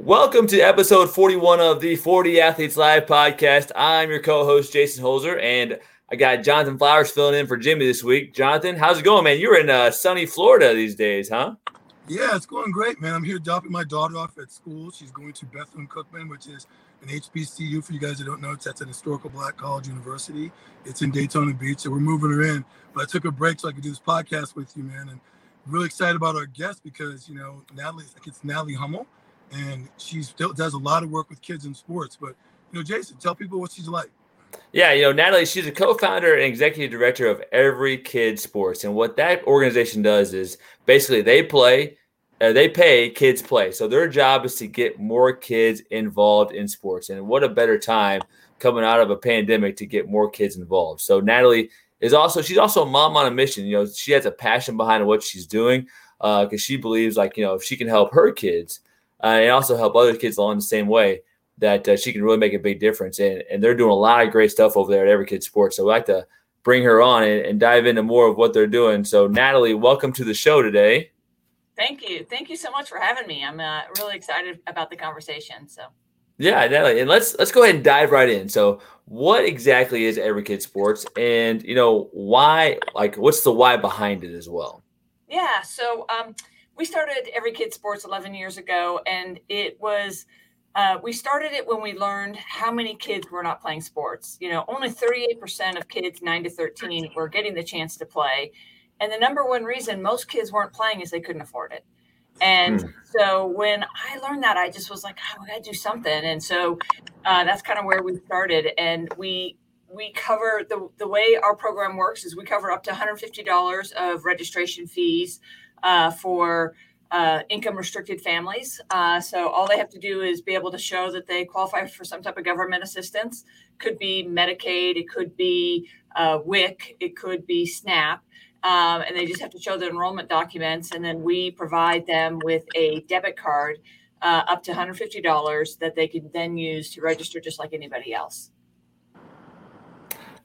Welcome to episode 41 of the 40 Athletes Live podcast. I'm your co host, Jason Holzer, and I got Johnathan Flowers filling in for Jimmy this week. Johnathan, how's it going, man? You're in uh, sunny Florida these days, huh? Yeah, it's going great, man. I'm here dropping my daughter off at school. She's going to Bethune Cookman, which is an HBCU. For you guys that don't know, it's that's an historical black college university. It's in Daytona Beach, so we're moving her in. But I took a break so I could do this podcast with you, man. And really excited about our guest because you know Natalie, it's Natalie Hummel and she still does a lot of work with kids in sports. But you know, Jason, tell people what she's like. Yeah, you know, Natalie, she's a co-founder and executive director of Every Kid Sports, and what that organization does is basically they play, uh, they pay kids play. So their job is to get more kids involved in sports, and what a better time coming out of a pandemic to get more kids involved. So Natalie is also she's also a mom on a mission. You know, she has a passion behind what she's doing because uh, she believes like you know if she can help her kids uh, and also help other kids along the same way that uh, she can really make a big difference. And, and they're doing a lot of great stuff over there at Every Kid Sports. So we like to bring her on and, and dive into more of what they're doing. So Natalie, welcome to the show today. Thank you. Thank you so much for having me. I'm uh, really excited about the conversation. So. Yeah, Natalie, and let's let's go ahead and dive right in. So, what exactly is Every Kid Sports, and you know why? Like, what's the why behind it as well? Yeah. So, um, we started Every Kid Sports 11 years ago, and it was uh, we started it when we learned how many kids were not playing sports. You know, only 38% of kids 9 to 13 were getting the chance to play. And the number one reason most kids weren't playing is they couldn't afford it. And mm. so when I learned that, I just was like, oh, I got to do something. And so uh, that's kind of where we started. And we we cover the the way our program works is we cover up to $150 of registration fees uh, for uh, income restricted families. Uh, so all they have to do is be able to show that they qualify for some type of government assistance. Could be Medicaid, it could be uh, WIC, it could be SNAP. Um, and they just have to show their enrollment documents, and then we provide them with a debit card uh, up to $150 that they can then use to register just like anybody else.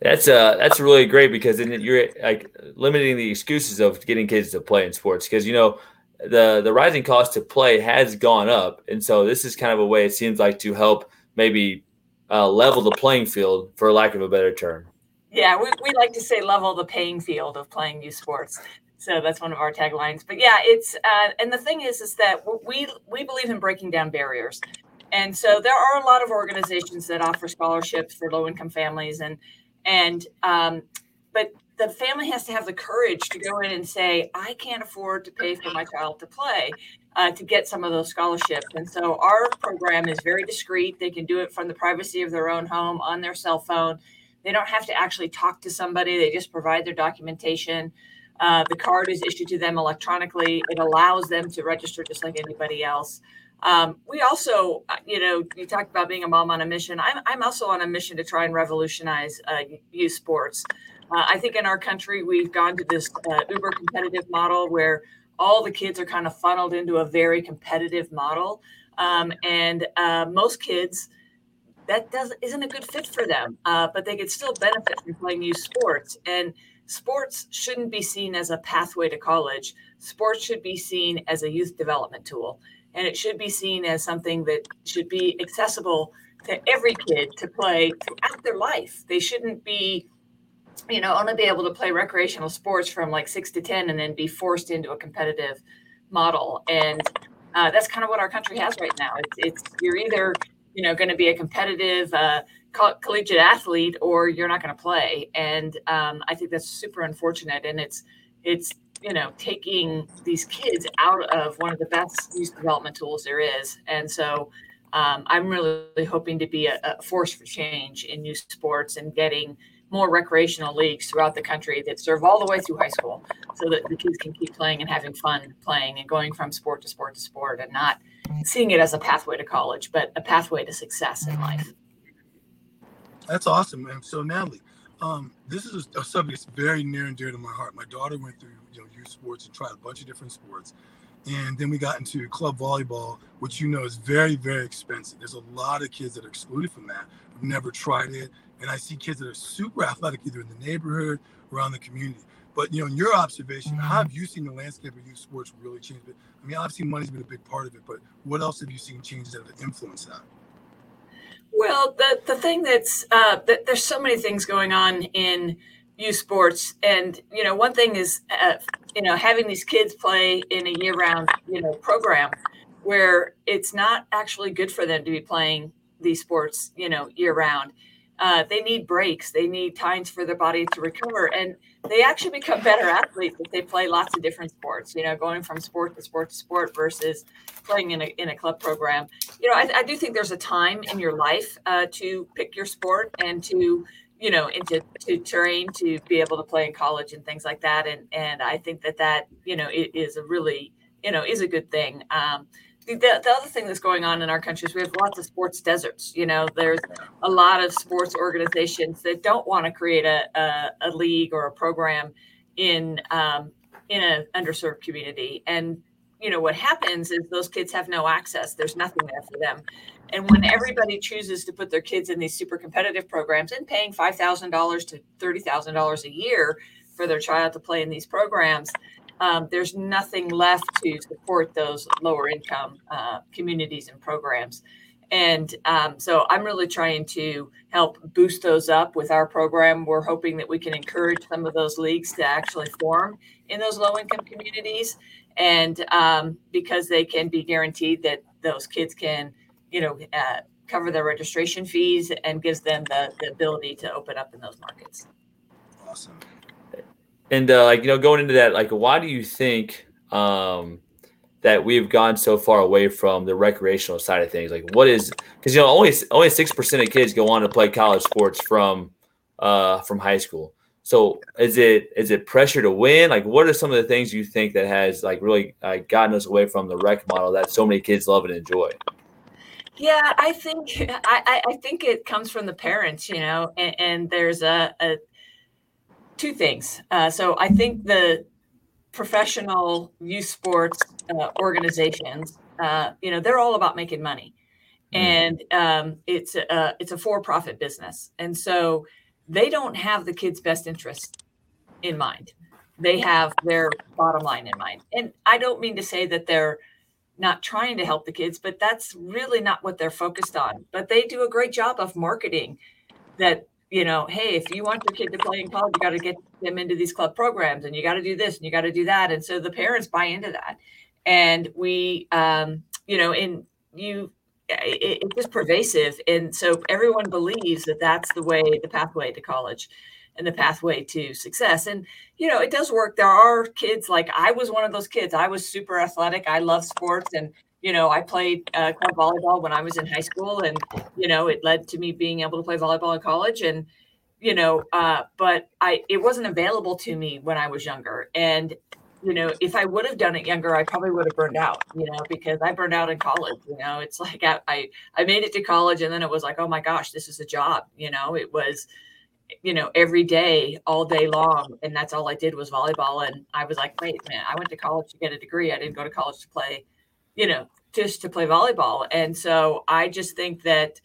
That's uh that's really great because then you're like limiting the excuses of getting kids to play in sports because you know the the rising cost to play has gone up, and so this is kind of a way it seems like to help maybe uh, level the playing field, for lack of a better term. Yeah, we, we like to say level the playing field of playing new sports. So that's one of our taglines. But yeah, it's uh, and the thing is, is that we we believe in breaking down barriers, and so there are a lot of organizations that offer scholarships for low income families, and and um, but the family has to have the courage to go in and say, I can't afford to pay for my child to play uh, to get some of those scholarships. And so our program is very discreet. They can do it from the privacy of their own home on their cell phone. They don't have to actually talk to somebody, they just provide their documentation. Uh, the card is issued to them electronically. It allows them to register just like anybody else. Um, we also, uh, you know, you talked about being a mom on a mission. I'm, I'm also on a mission to try and revolutionize uh, youth sports. Uh, I think in our country, we've gone to this uh, uber competitive model where all the kids are kind of funneled into a very competitive model. Um, and uh, most kids, that does, isn't a good fit for them, uh, but they could still benefit from playing youth sports. And sports shouldn't be seen as a pathway to college. Sports should be seen as a youth development tool and it should be seen as something that should be accessible to every kid to play throughout their life. They shouldn't be, you know, only be able to play recreational sports from like six to 10 and then be forced into a competitive model. And uh, that's kind of what our country has right now. It's, it's you're either, you know, going to be a competitive uh, co- collegiate athlete or you're not going to play. And um, I think that's super unfortunate. And it's, it's you know taking these kids out of one of the best youth development tools there is. And so um, i'm really hoping to be a, a, force for change in youth sports and getting more recreational leagues throughout the country that serve all the way through high school so that the kids can keep playing and having fun playing and going from sport to sport to sport and not seeing it as a pathway to college but a pathway to success in life. That's awesome. Man so natalie um, this is a subject that's very near and dear to my heart. My daughter went through you know youth sports and tried a bunch of different sports, and then we got into club volleyball, which you know is very very expensive. There's a lot of kids that are excluded from that. I've never tried it, and I see kids that are super athletic either in the neighborhood or around the community. But you know, in your observation, how have you seen the landscape of youth sports really change? I mean, obviously money's been a big part of it, but what else have you seen changes that have influenced that? Well, the the thing that's uh, that there's so many things going on in youth sports, and you know, one thing is uh, you know having these kids play in a year-round you know program where it's not actually good for them to be playing these sports you know year-round. Uh, they need breaks. They need times for their body to recover, and they actually become better athletes if they play lots of different sports. You know, going from sport to sport to sport versus playing in a in a club program. You know, I, I do think there's a time in your life uh, to pick your sport and to you know and to, to train to be able to play in college and things like that. And and I think that that you know is a really you know is a good thing. Um, the, the other thing that's going on in our country is we have lots of sports deserts. You know, there's a lot of sports organizations that don't want to create a, a, a league or a program in um, in an underserved community. And you know what happens is those kids have no access. There's nothing there for them. And when everybody chooses to put their kids in these super competitive programs and paying five thousand dollars to thirty thousand dollars a year for their child to play in these programs, um, there's nothing left to support those lower income uh, communities and programs. And um, so I'm really trying to help boost those up with our program. We're hoping that we can encourage some of those leagues to actually form in those low income communities. And um, because they can be guaranteed that those kids can, you know, uh, cover their registration fees and gives them the, the ability to open up in those markets. Awesome. And uh, like you know, going into that, like, why do you think um, that we've gone so far away from the recreational side of things? Like, what is because you know only only six percent of kids go on to play college sports from uh, from high school. So is it is it pressure to win? Like, what are some of the things you think that has like really uh, gotten us away from the rec model that so many kids love and enjoy? Yeah, I think I, I think it comes from the parents, you know, and, and there's a, a two things. Uh, so I think the professional youth sports uh, organizations, uh, you know, they're all about making money, mm. and um, it's a it's a for profit business, and so they don't have the kids' best interest in mind. They have their bottom line in mind, and I don't mean to say that they're not trying to help the kids, but that's really not what they're focused on. But they do a great job of marketing that you know, hey, if you want your kid to play in college, you got to get them into these club programs and you got to do this and you got to do that. And so the parents buy into that. And we, um, you know, in you, it, it's just pervasive. And so everyone believes that that's the way, the pathway to college and the pathway to success. And, you know, it does work. There are kids like I was one of those kids. I was super athletic. I love sports and you know, I played uh, club volleyball when I was in high school, and you know, it led to me being able to play volleyball in college. And you know, uh, but I it wasn't available to me when I was younger. And you know, if I would have done it younger, I probably would have burned out. You know, because I burned out in college. You know, it's like I I, I made it to college, and then it was like, oh my gosh, this is a job. You know, it was you know, every day, all day long. And that's all I did was volleyball. And I was like, wait, man, I went to college to get a degree. I didn't go to college to play you know, just to play volleyball. And so I just think that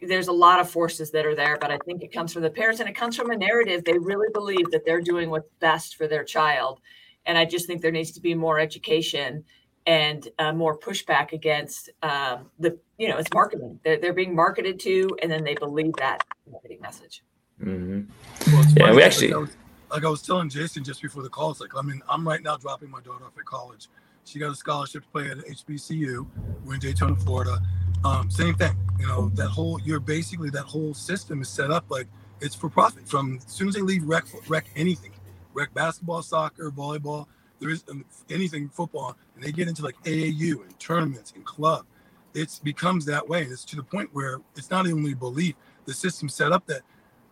there's a lot of forces that are there, but I think it comes from the parents and it comes from a narrative. They really believe that they're doing what's best for their child. And I just think there needs to be more education and uh, more pushback against um, the, you know, it's marketing. They're, they're being marketed to, and then they believe that marketing message. Mm-hmm. Well, yeah, we actually, like I, was, like I was telling Jason just before the call, it's like, I mean, I'm right now dropping my daughter off at college she got a scholarship to play at HBCU. We're in Daytona, Florida. Um, same thing. You know, that whole you're basically that whole system is set up like it's for profit. From as soon as they leave rec, rec anything, rec basketball, soccer, volleyball, there is um, anything football, and they get into like AAU and tournaments and club. It becomes that way. and It's to the point where it's not only belief. The system set up that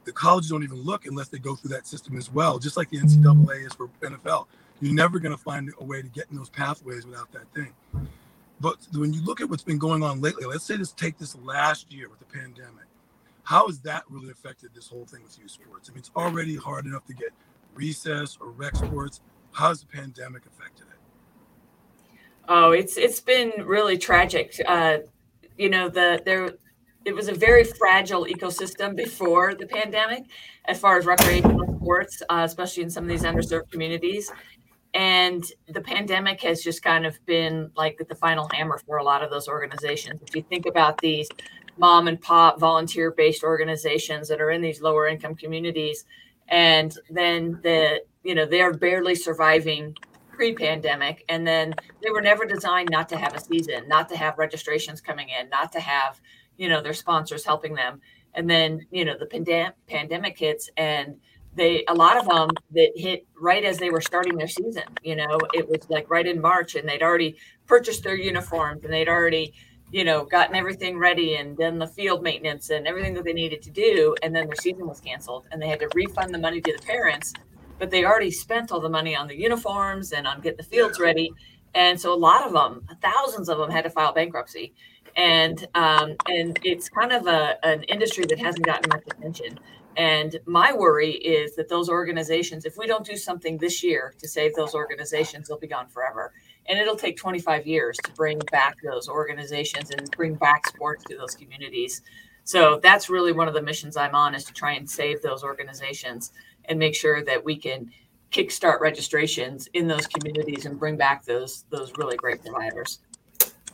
the colleges don't even look unless they go through that system as well, just like the NCAA is for NFL. You're never going to find a way to get in those pathways without that thing. But when you look at what's been going on lately, let's say just take this last year with the pandemic. How has that really affected this whole thing with youth sports? I mean, it's already hard enough to get recess or rec sports. How has the pandemic affected it? Oh, it's it's been really tragic. Uh, you know, the there it was a very fragile ecosystem before the pandemic, as far as recreational sports, uh, especially in some of these underserved communities. And the pandemic has just kind of been like the final hammer for a lot of those organizations. If you think about these mom and pop volunteer based organizations that are in these lower income communities, and then the you know they're barely surviving pre-pandemic and then they were never designed not to have a season not to have registrations coming in not to have you know their sponsors helping them and then you know the pandem- pandemic hits and they a lot of them that hit right as they were starting their season you know it was like right in march and they'd already purchased their uniforms and they'd already you know gotten everything ready and done the field maintenance and everything that they needed to do and then their season was canceled and they had to refund the money to the parents but they already spent all the money on the uniforms and on getting the fields ready. And so a lot of them, thousands of them, had to file bankruptcy. And um, and it's kind of a, an industry that hasn't gotten much attention. And my worry is that those organizations, if we don't do something this year to save those organizations, they'll be gone forever. And it'll take 25 years to bring back those organizations and bring back sports to those communities. So that's really one of the missions I'm on is to try and save those organizations and make sure that we can kickstart registrations in those communities and bring back those those really great providers.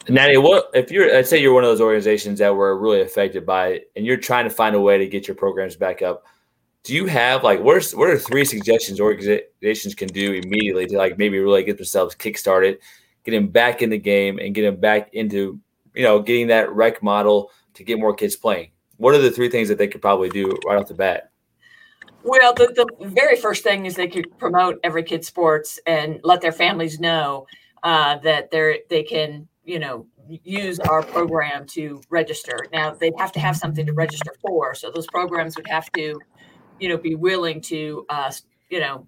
Natty, what if you're let's say you're one of those organizations that were really affected by it and you're trying to find a way to get your programs back up? Do you have like what are what are three suggestions organizations can do immediately to like maybe really get themselves kickstarted, get them back in the game and get them back into you know getting that rec model to get more kids playing? What are the three things that they could probably do right off the bat? Well, the, the very first thing is they could promote every kid sports and let their families know uh, that they're they can you know use our program to register. Now they'd have to have something to register for, so those programs would have to you know be willing to uh, you know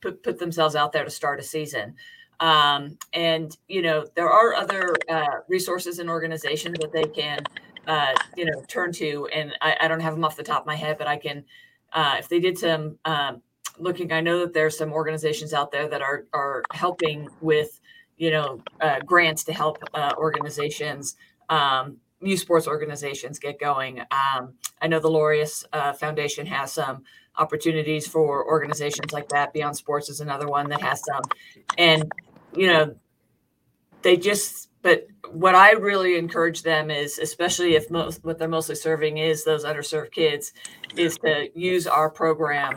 put put themselves out there to start a season. Um, and you know there are other uh, resources and organizations that they can uh, you know turn to, and I, I don't have them off the top of my head, but I can uh, if they did some um, looking, I know that there's some organizations out there that are are helping with you know uh, grants to help uh, organizations. Um, youth sports organizations get going. Um, I know the Laureus uh, Foundation has some opportunities for organizations like that. Beyond Sports is another one that has some, and you know, they just but what I really encourage them is, especially if most what they're mostly serving is those underserved kids, is to use our program,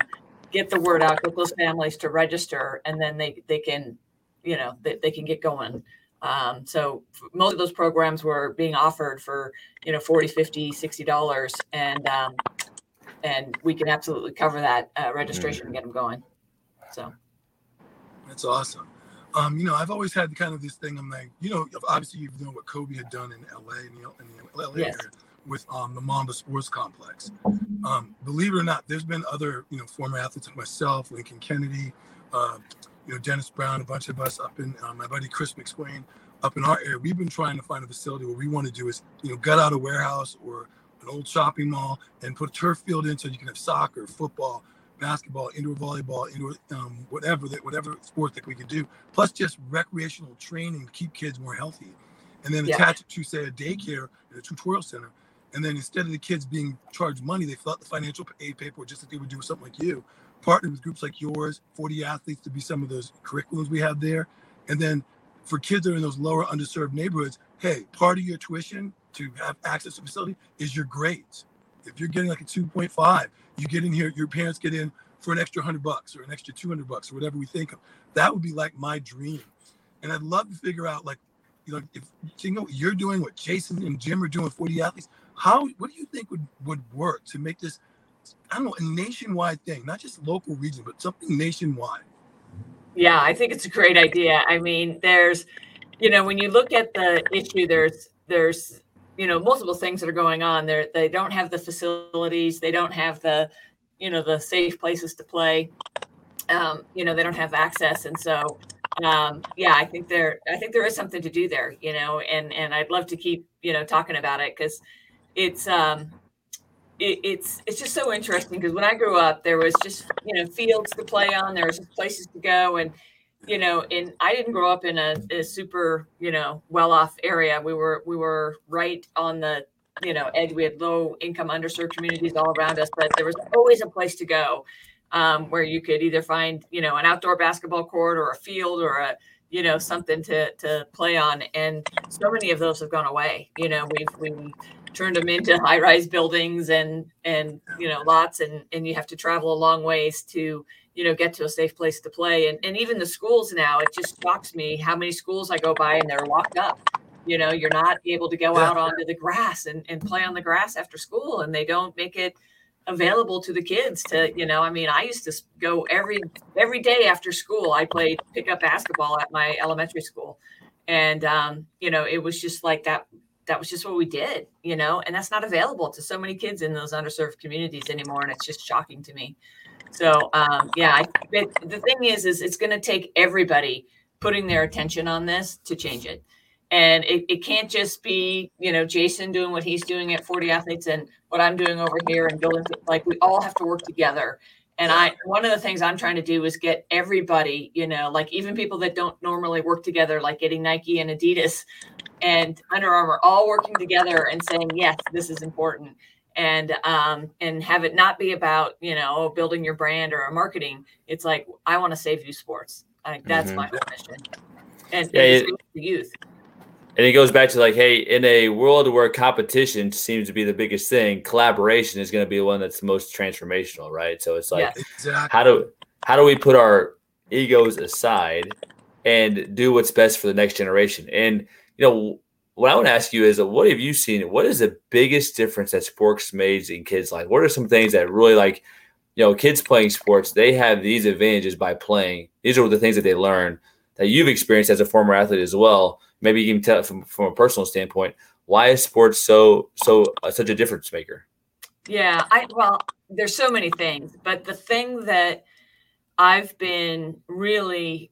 get the word out, get those families to register, and then they they can, you know, they, they can get going. Um, so most of those programs were being offered for, you know, 40, 50, 60 dollars. And, um, and we can absolutely cover that uh, registration and get them going. So that's awesome. Um, you know, I've always had kind of this thing. I'm like, you know, obviously you know what Kobe had done in LA in the, in the LA yes. area with um, the Mamba Sports Complex. Um, believe it or not, there's been other, you know, former athletes like myself, Lincoln Kennedy, uh, you know, Dennis Brown, a bunch of us up in uh, my buddy Chris McSwain up in our area. We've been trying to find a facility What we want to do is, you know, gut out a warehouse or an old shopping mall and put a turf field in so you can have soccer, football, basketball, indoor volleyball, indoor um, whatever that whatever sport that we can do, plus just recreational training to keep kids more healthy, and then yeah. attach it to say a daycare and a tutorial center, and then instead of the kids being charged money, they fill out the financial aid paperwork just like they would do with something like you. Partner with groups like yours, 40 athletes to be some of those curriculums we have there, and then for kids that are in those lower underserved neighborhoods, hey, part of your tuition to have access to facility is your grades. If you're getting like a 2.5, you get in here, your parents get in for an extra hundred bucks or an extra 200 bucks or whatever we think of. That would be like my dream. And I'd love to figure out like, you know, if you know you're doing, what Jason and Jim are doing with 40 athletes, how, what do you think would, would work to make this, I don't know, a nationwide thing, not just local region, but something nationwide? Yeah, I think it's a great idea. I mean, there's, you know, when you look at the issue, there's, there's you know multiple things that are going on there they don't have the facilities they don't have the you know the safe places to play um, you know they don't have access and so um, yeah i think there i think there is something to do there you know and and i'd love to keep you know talking about it because it's um it, it's it's just so interesting because when i grew up there was just you know fields to play on there was just places to go and you know, and I didn't grow up in a, a super, you know, well-off area. We were we were right on the you know, edge. we had low income underserved communities all around us, but there was always a place to go um, where you could either find, you know, an outdoor basketball court or a field or a, you know, something to to play on. And so many of those have gone away. You know, we've we turned them into high rise buildings and and you know lots, and and you have to travel a long ways to you know get to a safe place to play. And and even the schools now, it just shocks me how many schools I go by and they're locked up. You know you're not able to go out onto the grass and, and play on the grass after school and they don't make it available to the kids to you know i mean i used to go every every day after school i played pickup basketball at my elementary school. And um, you know it was just like that that was just what we did you know and that's not available to so many kids in those underserved communities anymore and it's just shocking to me. So um, yeah I, the thing is is it's going to take everybody putting their attention on this to change it. And it, it can't just be you know jason doing what he's doing at 40 athletes and what i'm doing over here and building like we all have to work together and i one of the things i'm trying to do is get everybody you know like even people that don't normally work together like getting nike and adidas and under armour all working together and saying yes this is important. And um and have it not be about you know building your brand or marketing. It's like i want to save you sports. Like that's mm-hmm. my mission. And, yeah, and it, the youth and it goes back to like, hey, in a world where competition seems to be the biggest thing, collaboration is going to be the one that's most transformational, right? So it's like, yes. exactly. how do how do we put our egos aside and do what's best for the next generation? And you know, what I want to ask you is, what have you seen? What is the biggest difference that sports made in kids' life? What are some things that really like, you know, kids playing sports? They have these advantages by playing. These are the things that they learn that you've experienced as a former athlete as well maybe you can tell from, from a personal standpoint why is sports so so uh, such a difference maker? Yeah i well there's so many things but the thing that i've been really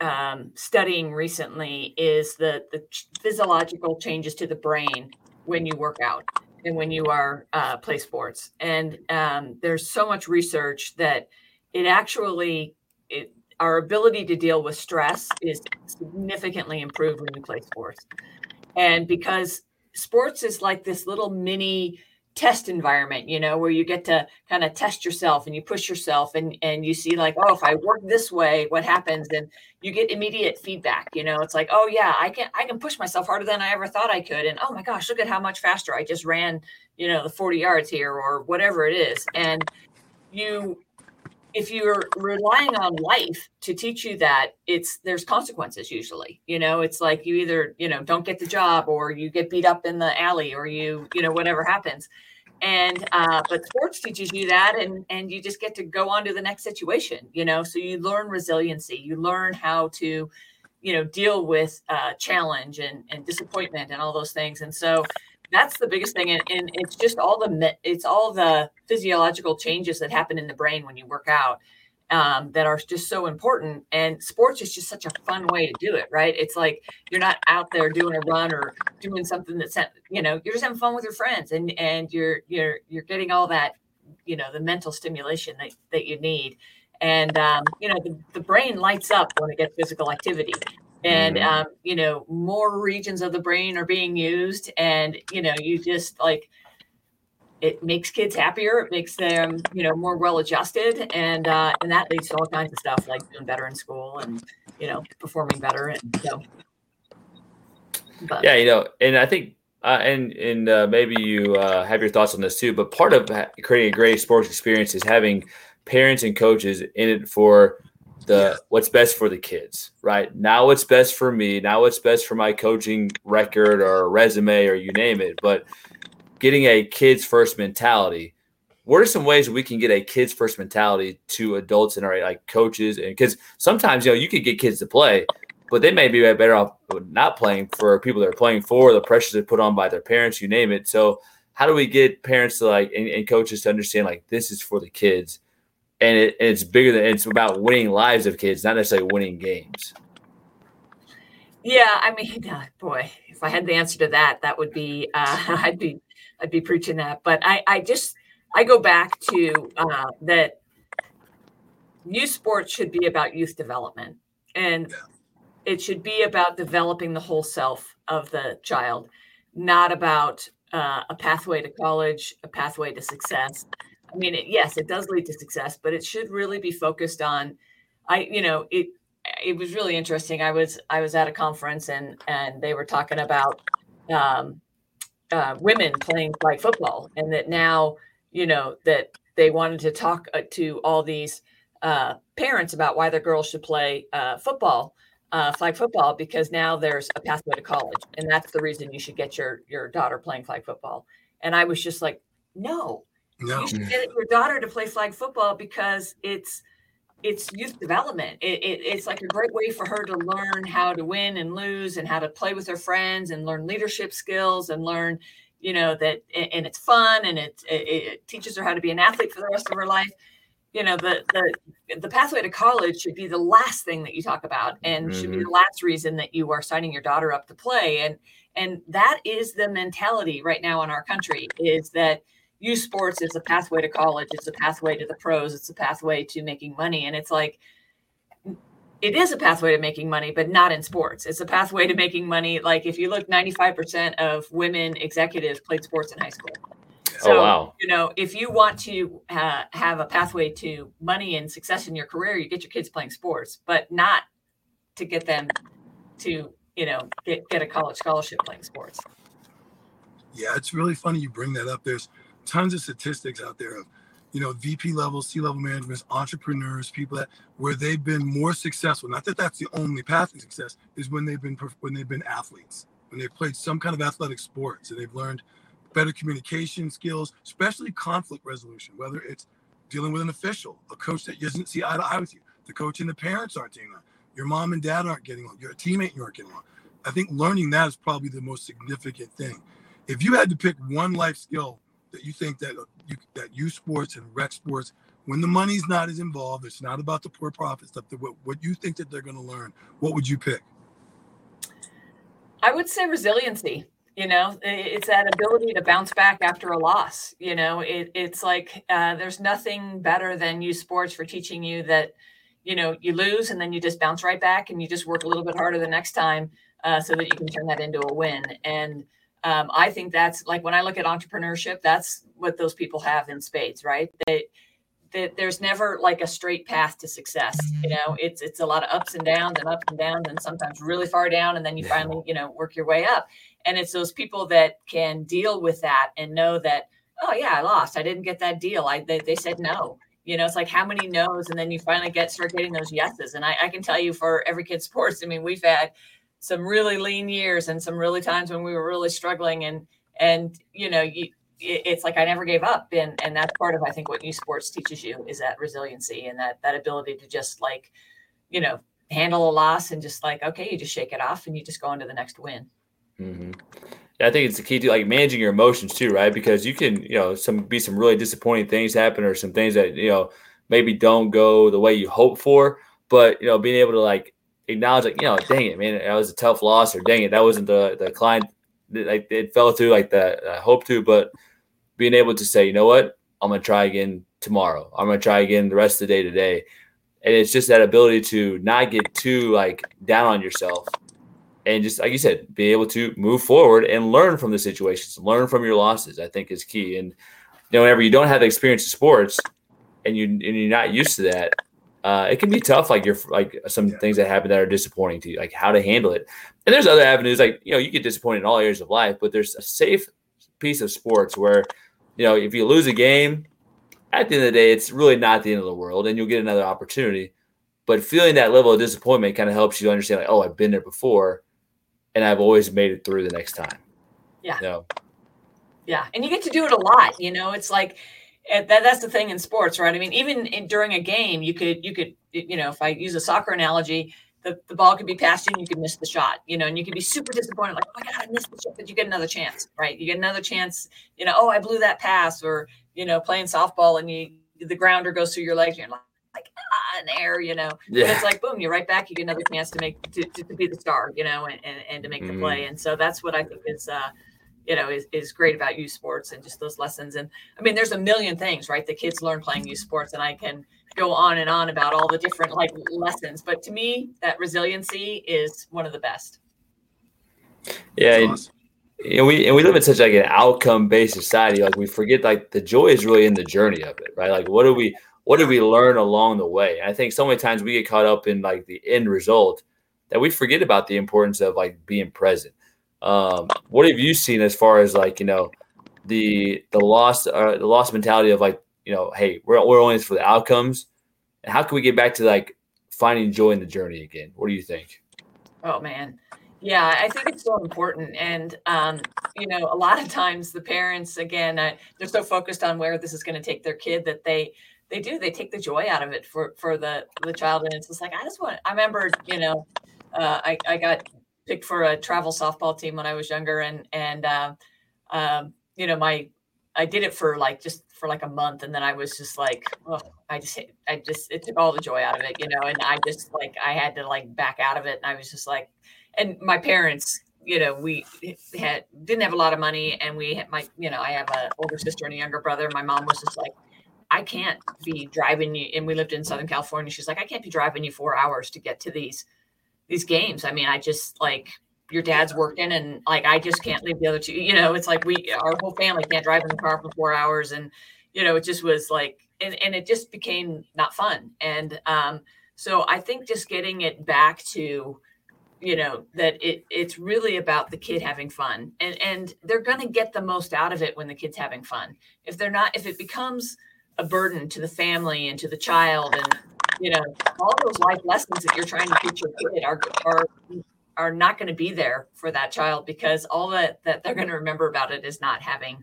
um, studying recently is the the physiological changes to the brain when you work out and when you are uh, play sports. And um, there's so much research that it actually it, our ability to deal with stress is significantly improved when you play sports. And because sports is like this little mini test environment, you know, where you get to kind of test yourself and you push yourself and and you see like, oh, if I work this way, what happens? And you get immediate feedback. You know, it's like, oh yeah, I can I can push myself harder than I ever thought I could. And oh my gosh, look at how much faster I just ran, you know, the 40 yards here or whatever it is. And you if you're relying on life to teach you that it's there's consequences usually you know? It's like you either you know don't get the job or you get beat up in the alley or you you know whatever happens. And uh, but sports teaches you that and and you just get to go on to the next situation you know? So you learn resiliency. You learn how to you know deal with uh, challenge and and disappointment and all those things. And so that's the biggest thing and, and it's just all the it's all the physiological changes that happen in the brain when you work out um, that are just so important and sports is just such a fun way to do it right? It's like you're not out there doing a run or doing something that's you know you're just having fun with your friends and and you're you're you're getting all that you know the mental stimulation that, that you need and um, you know the, the brain lights up when it gets physical activity and mm-hmm. um, you know more regions of the brain are being used and you know you just like it makes kids happier it makes them you know more well adjusted and uh, and that leads to all kinds of stuff like doing better in school and you know performing better and know but. yeah you know and i think uh, and and uh, maybe you uh, have your thoughts on this too but part of creating a great sports experience is having parents and coaches in it for the what's best for the kids, right? Now what's best for me, now what's best for my coaching record or resume or you name it. But getting a kids first mentality. What are some ways we can get a kids first mentality to adults and our like coaches? And because sometimes you know you could get kids to play, but they may be better off not playing for people they're playing for, the pressures they put on by their parents, you name it. So how do we get parents to like and, and coaches to understand like this is for the kids? And, it, it's bigger than it's about winning lives of kids, not necessarily winning games. Yeah, I mean, boy, if I had the answer to that, that would be uh, I'd be I'd be preaching that. But I I just I go back to uh, that youth sports should be about youth development, and it should be about developing the whole self of the child, not about uh, a pathway to college, a pathway to success. I mean, it, yes, it does lead to success, but it should really be focused on. I, you know, it it was really interesting. I was I was at a conference and and they were talking about um, uh, women playing flag football, and that now you know that they wanted to talk uh, to all these uh, parents about why their girls should play uh, football, uh, flag football, because now there's a pathway to college, and that's the reason you should get your your daughter playing flag football. And I was just like, no, no. you should get your daughter to play flag football because it's it's youth development. It, it, it's like a great way for her to learn how to win and lose and how to play with her friends and learn leadership skills and learn, you know, that and it's fun and it, it, it teaches her how to be an athlete for the rest of her life. You know, the the the pathway to college should be the last thing that you talk about and mm-hmm. should be mm-hmm. the last reason that you are signing your daughter up to play. And and that is the mentality right now in our country is that youth sports is a pathway to college it's a pathway to the pros it's a pathway to making money and it's like it is a pathway to making money but not in sports it's a pathway to making money like if you look 95% of women executives played sports in high school so, oh, wow. you know, if you want to uh, have a pathway to money and success in your career, you get your kids playing sports, but not to get them to, you know, get, get a college scholarship playing sports. Yeah, it's really funny you bring that up. There's tons of statistics out there of you know vp level c-level management entrepreneurs people that where they've been more successful. Not that that's the only path to success is when they've been when they've been athletes when they've played some kind of athletic sports and they've learned better communication skills especially conflict resolution whether it's dealing with an official a coach that doesn't see eye to eye with you the coach and the parents aren't getting on your mom and dad aren't getting along your teammate you aren't getting along. I think learning that is probably the most significant thing. If you had to pick one life skill that you think that you that youth sports and rec sports, when the money's not as involved, it's not about the poor profit stuff. What, what you think that they're going to learn, what would you pick? I would say resiliency. You know, it's that ability to bounce back after a loss. You know, it, it's like uh, there's nothing better than youth sports for teaching you that, you know, you lose and then you just bounce right back and you just work a little bit harder the next time uh, so that you can turn that into a win. And um, I think that's like when I look at entrepreneurship, that's what those people have in spades, right? They, that there's never like a straight path to success. You know, it's it's a lot of ups and downs and ups and downs, and sometimes really far down, and then you finally you know work your way up. And it's those people that can deal with that and know that oh yeah, I lost, I didn't get that deal. I they, they said no. You know, it's like how many no's, and then you finally get start getting those yeses. And I, I can tell you for every kid sports, I mean, we've had some really lean years and some really times when we were really struggling and and you know you it's like I never gave up and and that's part of I think what youth sports teaches you is that resiliency and that that ability to just like you know handle a loss and just like okay you just shake it off and you just go on to the next win. Mm-hmm. I think it's the key to like managing your emotions too, right? Because you can you know some be some really disappointing things happen or some things that you know maybe don't go the way you hope for, but you know being able to like acknowledge like, you know, dang it, man, that was a tough loss, or dang it, that wasn't the the client like it fell through like that I hope to, but being able to say, you know what, I'm gonna try again tomorrow. I'm gonna try again the rest of the day today. And it's just that ability to not get too like down on yourself and just like you said, be able to move forward and learn from the situations, learn from your losses, I think is key. And you know, whenever you don't have the experience in sports and you and you're not used to that, uh, it can be tough. Like you're like some yeah. things that happen that are disappointing to you, like how to handle it. And there's other avenues, like you know, you get disappointed in all areas of life, but there's a safe piece of sports where, you know, if you lose a game, at the end of the day, it's really not the end of the world, and you'll get another opportunity. But feeling that level of disappointment kind of helps you understand, like, oh, I've been there before, and I've always made it through the next time. Yeah. You know? Yeah, and you get to do it a lot. You know, it's like that, that's the thing in sports, right? I mean, even in, during a game, you could you could you know, if I use a soccer analogy, the, the ball could be passed you and you could miss the shot, you know, and you could be super disappointed, like, oh my God, I missed the shot, but you get another chance, right? You get another chance, you know, oh, I blew that pass, or, you know, playing softball and you the grounder goes through your legs and you're like, like ah, in air, you know. Yeah. But it's like boom, you're right back. You get another chance to make to, to, to be the star, you know, and, and, and to make mm-hmm. the play. And so that's what I think is uh you know is, is great about youth sports and just those lessons and i mean there's a million things right the kids learn playing youth sports and i can go on and on about all the different like lessons but to me that resiliency is one of the best yeah awesome. you know, we and we live in such like an outcome based society. Like we forget like the joy is really in the journey of it, right? Like what do we what did we learn along the way? And I think so many times we get caught up in like the end result that we forget about the importance of like being present. Um, what have you seen as far as like you know the the lost uh, the lost mentality of like you know hey we're we're only for the outcomes, and how can we get back to like finding joy in the journey again? What do you think? Oh man, yeah, I think it's so important. And, um, you know, a lot of times the parents, again, uh, they're so focused on where this is going to take their kid that they, they do, they take the joy out of it for, for the, the child. And it's just like, I just want, I remember, you know, uh, I, I got picked for a travel softball team when I was younger and, and, uh, um, you know, my, I did it for like, just for like a month. And then I was just like, oh, I just, I just, it took all the joy out of it, you know, and I just like, I had to like back out of it. And I was just like, and my parents you know we had didn't have a lot of money and we had my you know i have an older sister and a younger brother my mom was just like i can't be driving you and we lived in southern california she's like i can't be driving you four hours to get to these these games. I mean i just like your dad's working and like i just can't leave the other two you know it's like we our whole family can't drive in the car for four hours and you know it just was like and, and it just became not fun. And um so i think just getting it back to you know that it it's really about the kid having fun and and they're going to get the most out of it when the kid's having fun. If they're not if it becomes a burden to the family and to the child and you know all those life lessons that you're trying to teach your kid are are are not going to be there for that child because all that that they're going to remember about it is not having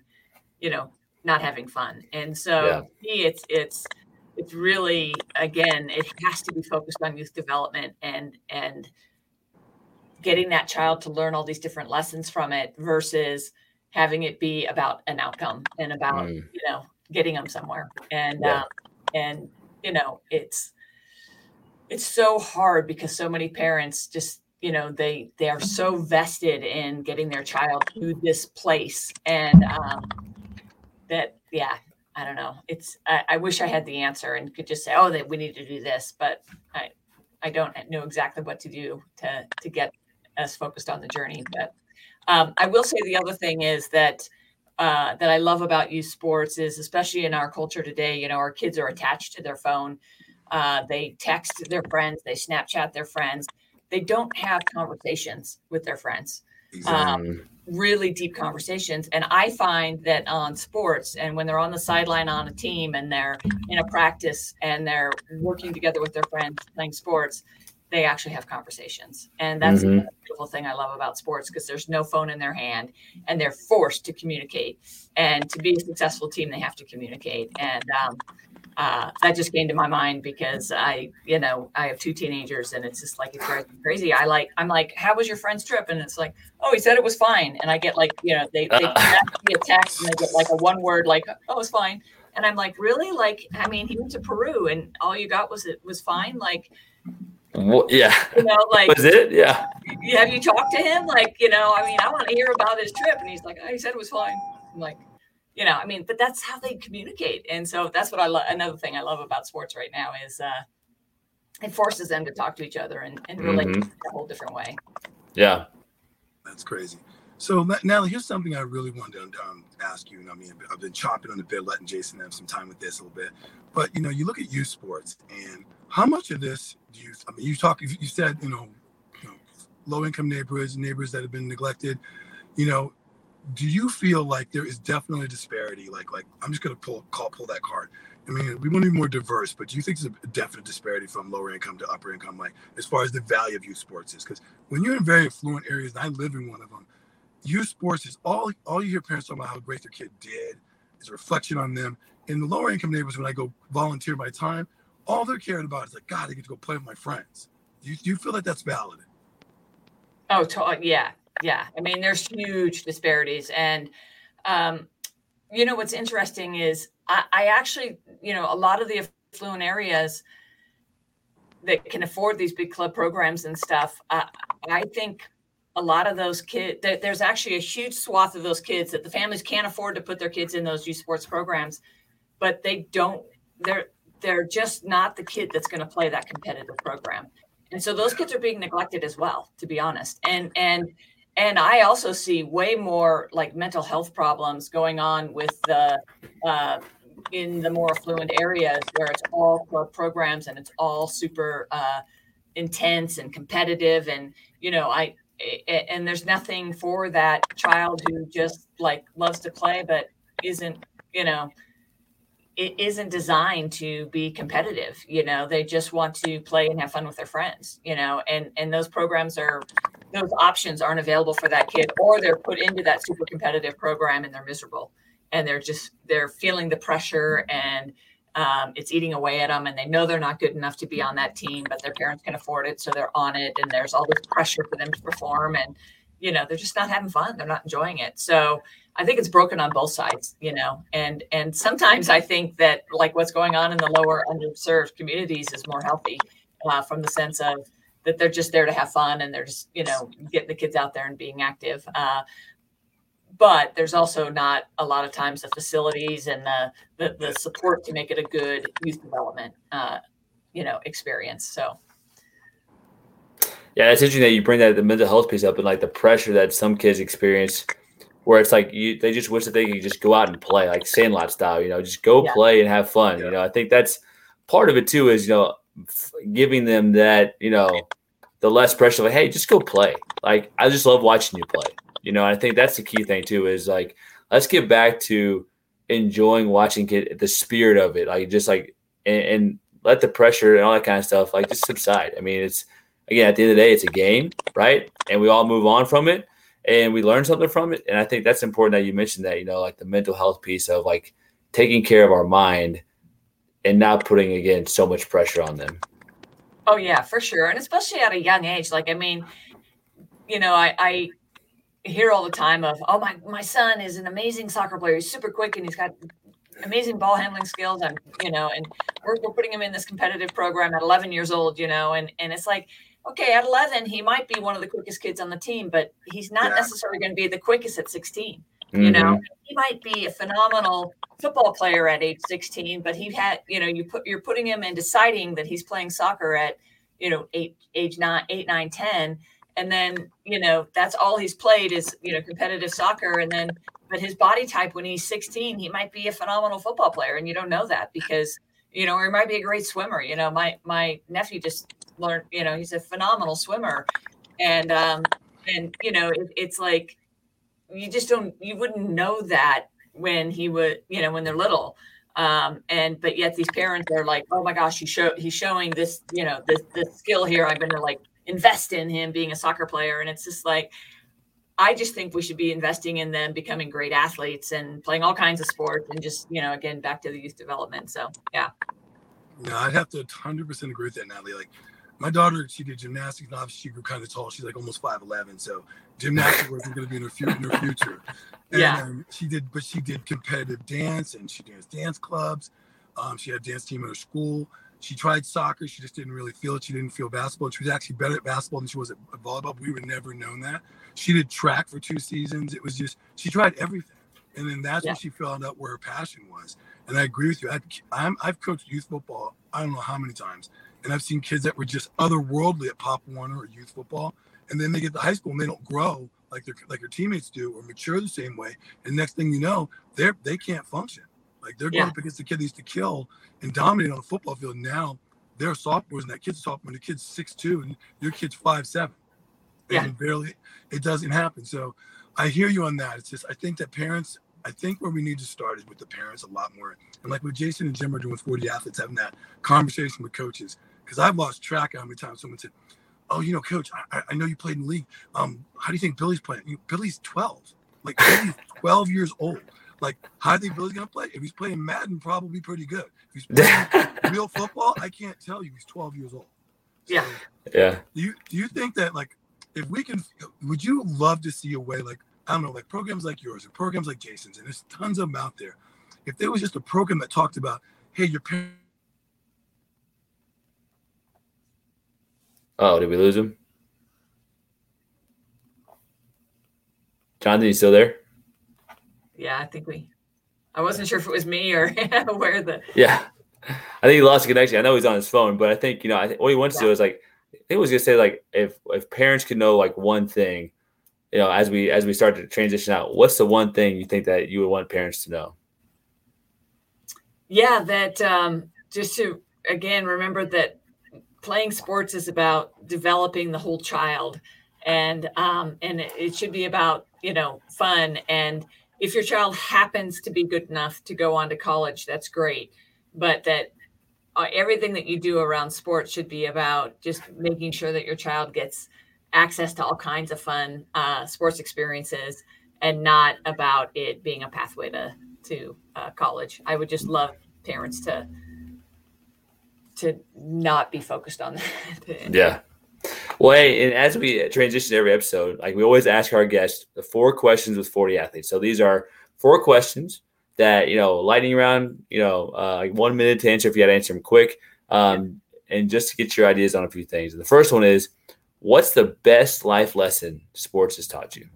you know not having fun and so yeah. it's it's it's really again it has to be focused on youth development and and getting that child to learn all these different lessons from it versus having it be about an outcome and about mm. you know getting them somewhere and yeah. um, and you know it's it's so hard because so many parents just you know they they are so vested in getting their child to this place and um that yeah i don't know it's I, I wish i had the answer and could just say oh that we need to do this but i i don't know exactly what to do to to get as focused on the journey. But um, I will say the other thing is that uh, that I love about youth sports is especially in our culture today. You know, our kids are attached to their phone. Uh, they text their friends. They Snapchat their friends. They don't have conversations with their friends. Exactly. Um, really deep conversations. And I find that on sports and when they're on the sideline on a team and they're in a practice and they're working together with their friends playing sports, they actually have conversations. And that's mm-hmm. the beautiful thing I love about sports because there's no phone in their hand and they're forced to communicate. And to be a successful team, they have to communicate. And um, uh, that just came to my mind because I, you know, I have two teenagers and it's just like, it's crazy. I like, I'm like, how was your friend's trip? And it's like, oh, he said it was fine. And I get like, you know, they, they me a text and they get like a one word, like, oh, it's fine. And I'm like, really? Like, I mean, he went to Peru and all you got was it was fine. Like, well, yeah. You know, like was it? Yeah. Have you talked to him? Like, you know, I mean, I want to hear about his trip, and he's like, oh, he said it was fine. I'm like, you know, I mean, but that's how they communicate, and so that's what I love. Another thing I love about sports right now is uh, it forces them to talk to each other and, and relate mm-hmm. a whole different way. Yeah, that's crazy. So now here's something I really wanted to um, ask you. And I mean, I've been chopping on the bit, letting Jason have some time with this a little bit. But you know, you look at youth sports, and how much of this do you? I mean, you talk. You said you know, you know low-income neighborhoods, neighbors that have been neglected. You know, do you feel like there is definitely a disparity? Like, like I'm just gonna pull call pull that card. I mean, we want to be more diverse, but do you think there's a definite disparity from lower income to upper income, like as far as the value of youth sports is? Because when you're in very affluent areas, and I live in one of them, youth sports is all all you hear parents talk about how great their kid did, is a reflection on them. In the lower income neighborhoods, when I go volunteer my time, all they're caring about is like, God, I get to go play with my friends. Do you, do you feel like that's valid? Oh, to, uh, yeah, yeah. I mean, there's huge disparities, and um, you know what's interesting is I, I actually, you know, a lot of the affluent areas that can afford these big club programs and stuff. Uh, I think a lot of those kids, there's actually a huge swath of those kids that the families can't afford to put their kids in those youth sports programs, but they don't. They're they're just not the kid that's going to play that competitive program and so those kids are being neglected as well to be honest and and and I also see way more like mental health problems going on with the uh, in the more affluent areas where it's all club programs and it's all super uh, intense and competitive and you know I and there's nothing for that child who just like loves to play but isn't you know it isn't designed to be competitive you know? They just want to play and have fun with their friends you know? And and those programs are those options aren't available for that kid or they're put into that super competitive program and they're miserable. And they're just they're feeling the pressure and um, it's eating away at them and they know they're not good enough to be on that team but their parents can afford it so they're on it and there's all this pressure for them to perform and you know they're just not having fun. They're not enjoying it. So I think it's broken on both sides, you know, and and sometimes I think that like what's going on in the lower underserved communities is more healthy, uh, from the sense of that they're just there to have fun and they're just you know getting the kids out there and being active. Uh, but there's also not a lot of times the facilities and the the, the support to make it a good youth development, uh, you know, experience. So. Yeah, it's interesting that you bring that the mental health piece up and like the pressure that some kids experience where it's like you they just wish that they could just go out and play like Sandlot style, you know, just go yeah. play and have fun. Yeah. You know, I think that's part of it too is you know giving them that you know the less pressure like hey just go play like I just love watching you play. You know, I think that's the key thing too is like let's get back to enjoying watching it the spirit of it like just like and, and let the pressure and all that kind of stuff like just subside. I mean, it's again at the end of the day, it's a game, right? And we all move on from it and we learn something from it. And I think that's important that you mentioned that, you know, like the mental health piece of like taking care of our mind and not putting again so much pressure on them. Oh yeah, for sure. And especially at a young age. Like, I mean, you know, I, I hear all the time of, oh my my son is an amazing soccer player. He's super quick and he's got amazing ball handling skills. And you know, and we're, we're putting him in this competitive program at 11 years old. You know, and and it's like, okay, at 11, he might be one of the quickest kids on the team, but he's not yeah. necessarily going to be the quickest at 16. Mm-hmm. You know, mm-hmm. he might be a phenomenal football player at age 16, but he had, you know, you put, you're putting him in deciding that he's playing soccer at, you know, eight, age nine, eight, nine, 10. And then, you know, that's all he's played is, you know, competitive soccer. And then, but his body type when he's 16, he might be a phenomenal football player. And you don't know that because, you know, or he might be a great swimmer. You know, my, my nephew just learned, you know, he's a phenomenal swimmer. And, um, and, you know, it, it's like, you just don't, you wouldn't know that when he would, you know, when they're little. Um, and, but yet these parents are like, oh my gosh, he show, he's showing this, you know, this, this skill here. I'm going to like invest in him being a soccer player. And it's just like, I just think we should be investing in them becoming great athletes and playing all kinds of sports and just, you know, again, back to the youth development. So, yeah. Yeah, I'd have to 100% agree with that, Natalie. Like, my daughter, she did gymnastics, and obviously she grew kind of tall. She's like almost five eleven, so gymnastics wasn't going to be in her, fu- in her future. And, yeah. Um, she did, but she did competitive dance, and she danced dance clubs. Um, she had a dance team at her school. She tried soccer. She just didn't really feel it. She didn't feel basketball. She was actually better at basketball than she was at volleyball. We would never known that. She did track for two seasons. It was just she tried everything, and then that's yeah. when she found out where her passion was. And I agree with you. I, I'm, I've coached youth football. I don't know how many times and I've seen kids that were just otherworldly at Pop Warner or youth football, and then they get to high school and they don't grow like their like their teammates do or mature the same way. And next thing you know, they're they can't function. Like they're going yeah. up against the kid they used to kill and dominate on the football field. Now they're sophomores and that kid's sophomore, and the kid's six two and your kid's five seven. Yeah. And barely it doesn't happen. So I hear you on that. It's just I think that parents I think where we need to start is with the parents a lot more. And like what Jason and Jim are doing with 40 athletes, having that conversation with coaches because I've lost track of how many times someone said, "Oh, you know, coach, I, I know you played in the league. Um, how do you think Billy's playing? You, Billy's 12, like Billy's 12 years old. Like, how do you think Billy's gonna play? If he's playing Madden, probably pretty good. If he's playing real football, I can't tell you. He's 12 years old. So, yeah, yeah. Do you do you think that like if we can, would you love to see a way like I don't know, like programs like yours or programs like Jason's, and there's tons of them out there. If there was just a program that talked about, hey, your parents Oh, did we lose him? Johnathan, you still there? Yeah, I think we. I wasn't sure if it was me or where the. Yeah, I think he lost the connection. I know he's on his phone, but I think you know, I think what he wants yeah. to do is like, I think he was gonna say like, if if parents could know like one thing, you know, as we as we start to transition out, what's the one thing you think that you would want parents to know? Yeah, that um, just to again remember that playing sports is about developing the whole child, and um, and it should be about you know fun. And if your child happens to be good enough to go on to college, that's great. But that uh, everything that you do around sports should be about just making sure that your child gets access to all kinds of fun uh, sports experiences and not about it being a pathway to to uh, college. I would just love parents to to not be focused on that. yeah. Well, hey, and as we transition every episode, like we always ask our guests the four questions with 40 athletes. So these are four questions that, you know, lightning round, you know, uh, like one minute to answer if you had to answer them quick. Um, yeah. And just to get your ideas on a few things. And the first one is what's the best life lesson sports has taught you?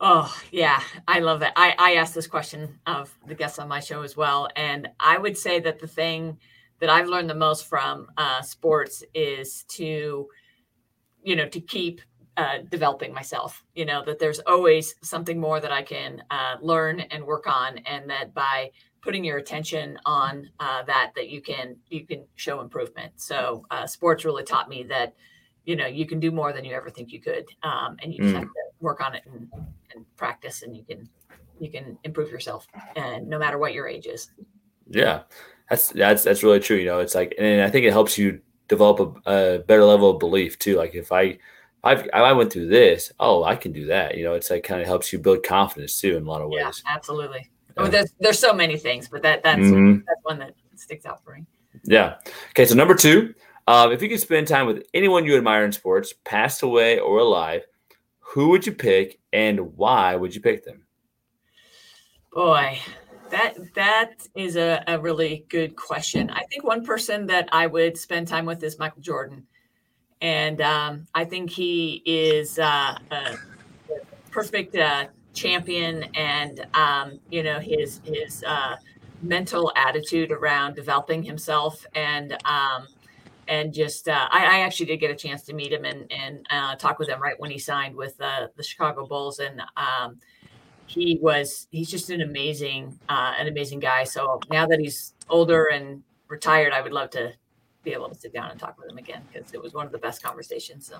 Oh, yeah, I love it. I, I asked this question of the guests on my show as well. And I would say that the thing that I've learned the most from uh, sports is to, you know, to keep uh, developing myself. You know, that there's always something more that I can uh, learn and work on. And that by putting your attention on uh, that, that you can, you can show improvement. So uh, sports really taught me that, you know, you can do more than you ever think you could. Um, and you just mm. have to work on it and and practice and you can you can improve yourself and no matter what your age is yeah that's that's that's really true you know it's like and i think it helps you develop a, a better level of belief too like if i I've, I went through this. Oh, I can do that. You know, it's like kind of helps you build confidence too in a lot of ways. Yeah, absolutely. Yeah. There's there's so many things, but that that's mm-hmm. that's one that sticks out for me. Yeah. Okay. So number two, um, if you could spend time with anyone you admire in sports, passed away or alive, who would you pick and why would you pick them? Boy, that that is a, a really good question. I think one person that I would spend time with is Michael Jordan. And um, I think he is uh, a perfect uh, champion, and um, you know his his uh, mental attitude around developing himself and um, and just uh, I, I, actually did get a chance to meet him and and uh, talk with him right when he signed with uh, the Chicago Bulls, and um, he was he's just an amazing uh, an amazing guy. So now that he's older and retired, I would love to be able to sit down and talk with him again because it was one of the best conversations. So.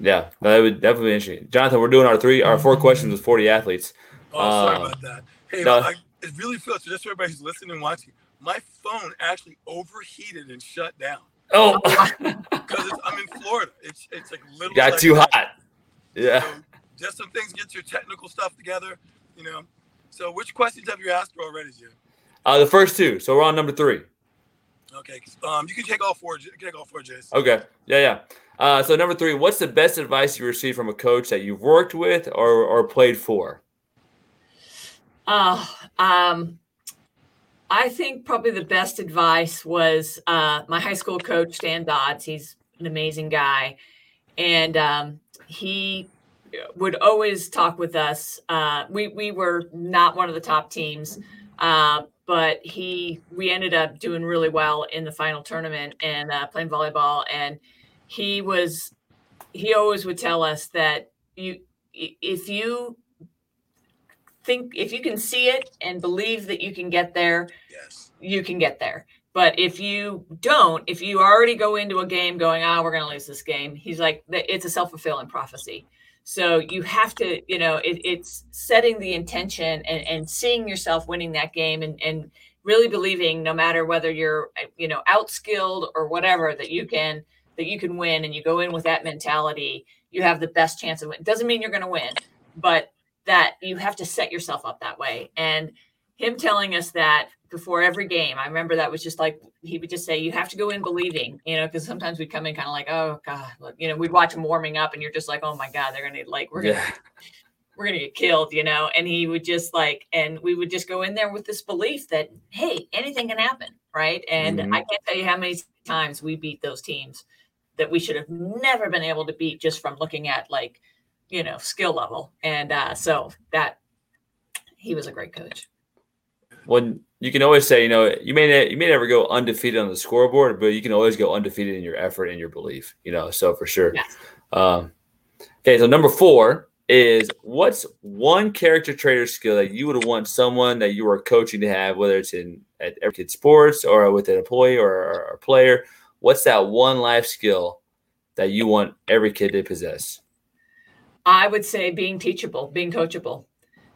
Yeah, that would definitely be interesting. Johnathan, we're doing our three, our four questions with 40 athletes. Oh, sorry uh, about that. Hey, no, I, it really feels so just for everybody who's listening and watching. My phone actually overheated and shut down. Oh, because I'm in Florida. It's it's like literally got like too hot. Yeah. So just some things get your technical stuff together, you know. So which questions have you asked already, Jim? Uh, the first two. So we're on number three. Okay. Um, you can take all four. Take all four, Jace. Okay. Yeah, yeah. Uh, so number three, what's the best advice you received from a coach that you've worked with or or played for? Oh, um, I think probably the best advice was uh, my high school coach, Stan Dodds. He's an amazing guy. And um, he would always talk with us. Uh, we, we were not one of the top teams, uh, but he we ended up doing really well in the final tournament and uh, playing volleyball. And he was he always would tell us that you if you think if you can see it and believe that you can get there, yes. you can get there. But if you don't, if you already go into a game going, ah, oh, we're going to lose this game, he's like, it's a self fulfilling prophecy. So you have to, you know, it, it's setting the intention and, and seeing yourself winning that game and, and really believing no matter whether you're, you know, outskilled or whatever, that you can, that you can win and you go in with that mentality, you have the best chance of win. Doesn't mean you're going to win, but that you have to set yourself up that way. And him telling us that before every game, I remember that was just like he would just say, "You have to go in believing," you know, because sometimes we'd come in kind of like, "Oh God," you know, we'd watch him warming up, and you're just like, "Oh my God, they're gonna like we're gonna." Yeah. We're gonna get killed, you know, and he would just like, and we would just go in there with this belief that, hey, anything can happen, right? And mm-hmm. I can't tell you how many times we beat those teams that we should have never been able to beat just from looking at like you know skill level and uh, so that he was a great coach when you can always say you know you may you may never go undefeated on the scoreboard but you can always go undefeated in your effort and your belief you know so for sure yes. um, Okay, so number four is what's one character trait or skill that you would want someone that you are coaching to have, whether it's in at every kid sports or with an employee or a player? What's that one life skill that you want every kid to possess? I would say being teachable, being coachable.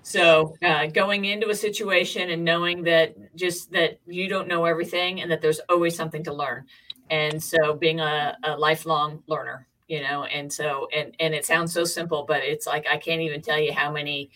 So uh, going into a situation and knowing that just that you don't know everything and that there's always something to learn. And so being a, a lifelong learner, you know, and so and and it sounds so simple, but it's like I can't even tell you how many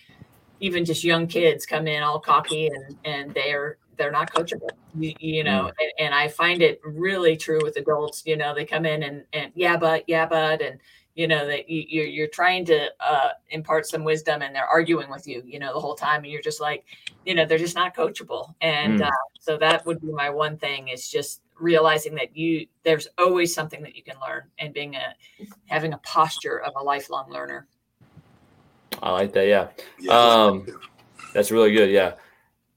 even just young kids come in all cocky and and they're they're not coachable you, you know mm. and, and, i find it really true with adults you know they come in and and yeah but yeah but and you know that you, you're, you're trying to uh, impart some wisdom and they're arguing with you you know the whole time and you're just like you know they're just not coachable. And mm. uh, so that would be my one thing is just realizing that you there's always something that you can learn and being a having a posture of a lifelong learner. I like that yeah, yeah um that's really good yeah.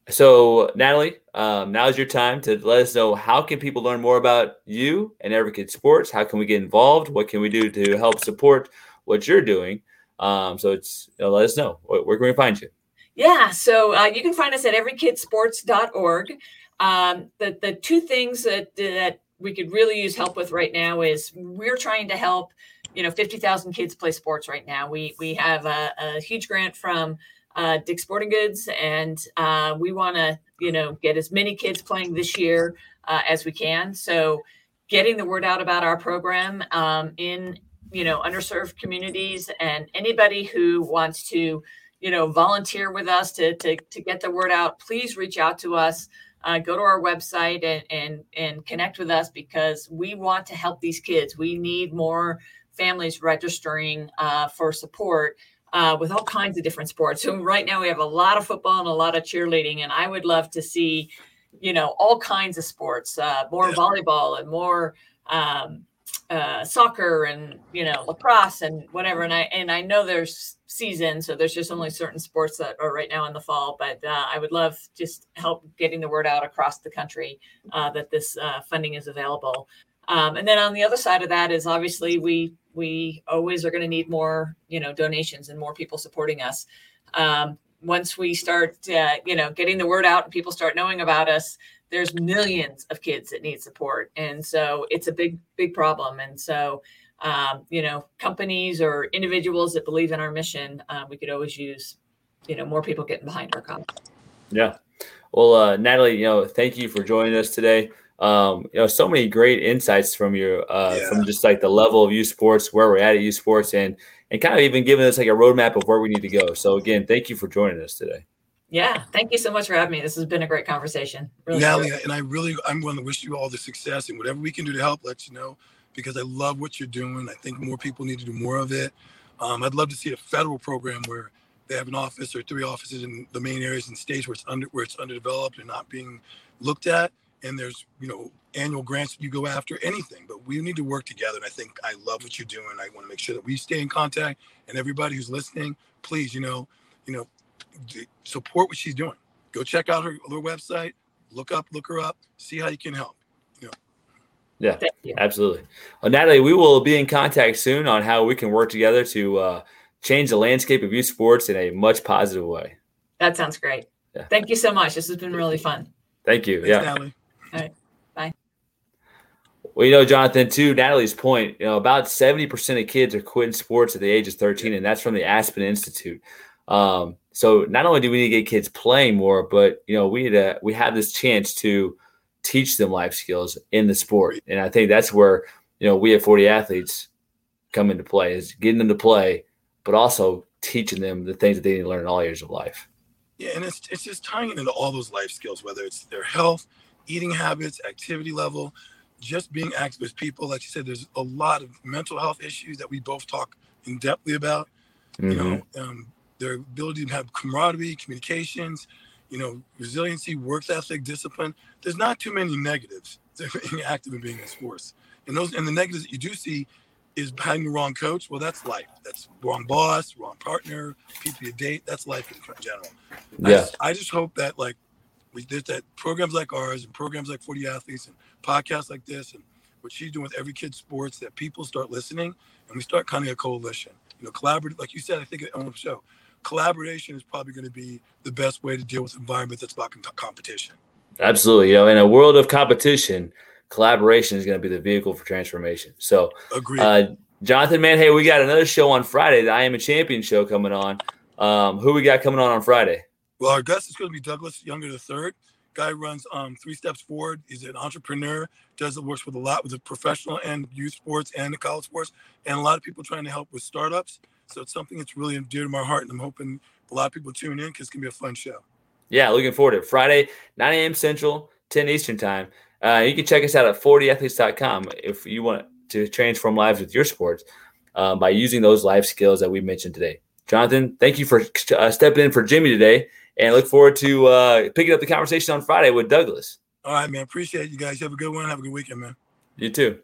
So natalie um, now is your time to let us know how can people learn more about you and Every Kid Sports. How can we get involved? What can we do to help support what you're doing? Um, so it's you know, let us know where, where, can we find you. Yeah, so uh, you can find us at everykidsports.org. Um, the the two things that that we could really use help with right now is we're trying to help you know 50,000 kids play sports right now. We we have a, a huge grant from uh, Dick Sporting Goods, and uh, we want to you know get as many kids playing this year uh, as we can. So getting the word out about our program um, in you know underserved communities and anybody who wants to you know volunteer with us to to, to get the word out please reach out to us. Uh, go to our website and, and and connect with us because we want to help these kids. We need more families registering uh, for support uh, with all kinds of different sports. So right now we have a lot of football and a lot of cheerleading, and I would love to see, you know, all kinds of sports, uh, more yeah. volleyball and more um, uh, soccer and you know lacrosse and whatever. And I and I know there's seasons, so there's just only certain sports that are right now in the fall. But uh, I would love just help getting the word out across the country uh, that this uh, funding is available. Um, and then on the other side of that is obviously we we always are going to need more, you know, donations and more people supporting us. Um, once we start, uh, you know, getting the word out and people start knowing about us, there's millions of kids that need support, and so it's a big, big problem. And so, um, you know, companies or individuals that believe in our mission, uh, we could always use, you know, more people getting behind our cause. Yeah. Well, uh, Natalie, you know, thank you for joining us today um, you know, so many great insights from your uh, yeah. from just like the level of youth sports, where we're at at youth sports, and and kind of even giving us like a roadmap of where we need to go. So again, thank you for joining us today. Yeah, thank you so much for having me. This has been a great conversation. Really Natalie, and I really, I'm going to wish you all the success and whatever we can do to help, let you know, because I love what you're doing. I think more people need to do more of it. Um, I'd love to see a federal program where they have an office or three offices in the main areas and states where it's under where it's underdeveloped and not being looked at and there's you know annual grants you go after anything but we need to work together and i think i love what you're doing i want to make sure that we stay in contact and everybody who's listening please you know you know support what she's doing. Go check out her, her website look up look her up see how you can help you know. Yeah absolutely. Well, natalie we will be in contact soon on how we can work together to uh, change the landscape of youth sports in a much positive way. That sounds great. Yeah. thank you so much. This has been really fun. Thank you. Thanks, yeah. Natalie. All right. Bye. Well, you know, Johnathan, to Natalie's point, you know, about 70% of kids are quitting sports at the age of 13, and that's from the Aspen Institute. Um, so not only do we need to get kids playing more, but you know, we need to we have this chance to teach them life skills in the sport. And I think that's where, you know, we have 40 athletes come into play is getting them to play, but also teaching them the things that they need to learn in all years of life. Yeah, and it's it's just tying it into all those life skills, whether it's their health, eating habits, activity level, just being active with people. Like you said, there's a lot of mental health issues that we both talk in depthly about. Mm-hmm. You know, um, their ability to have camaraderie, communications, you know, resiliency, work ethic, discipline. There's not too many negatives to being active and being in sports. And those and the negatives that you do see is having the wrong coach. Well, that's life. That's wrong boss, wrong partner, people you date. That's life in general. Yeah. I just, I just hope that like we did that programs like ours and programs like 40 athletes and podcasts like this and what she's doing with every kid sports that people start listening and we start kind of a coalition you know, collaborative like you said, I think on the show, collaboration is probably going to be the best way to deal with environment that's about competition. Absolutely. You know, in a world of competition, collaboration is going to be the vehicle for transformation. So, agree. Uh, Johnathan, man, hey, we got another show on Friday, the I Am a Champion show coming on. Um, who we got coming on on Friday? Well, our guest is going to be Douglas Younger third. Guy runs um, three steps forward. He's an entrepreneur. Does works with a lot with the professional and youth sports and the college sports, and a lot of people trying to help with startups. So it's something that's really dear to my heart, and I'm hoping a lot of people tune in because it's gonna be a fun show. Yeah, looking forward to it. Friday, 9 a.m. Central, 10 Eastern time. Uh, you can check us out at 40athletes.com if you want to transform lives with your sports uh, by using those life skills that we mentioned today. Johnathan, thank you for uh, stepping in for Jimmy today and look forward to uh, picking up the conversation on Friday with Douglas. All right, man. Appreciate you guys. Have a good one. Have a good weekend, man. You too.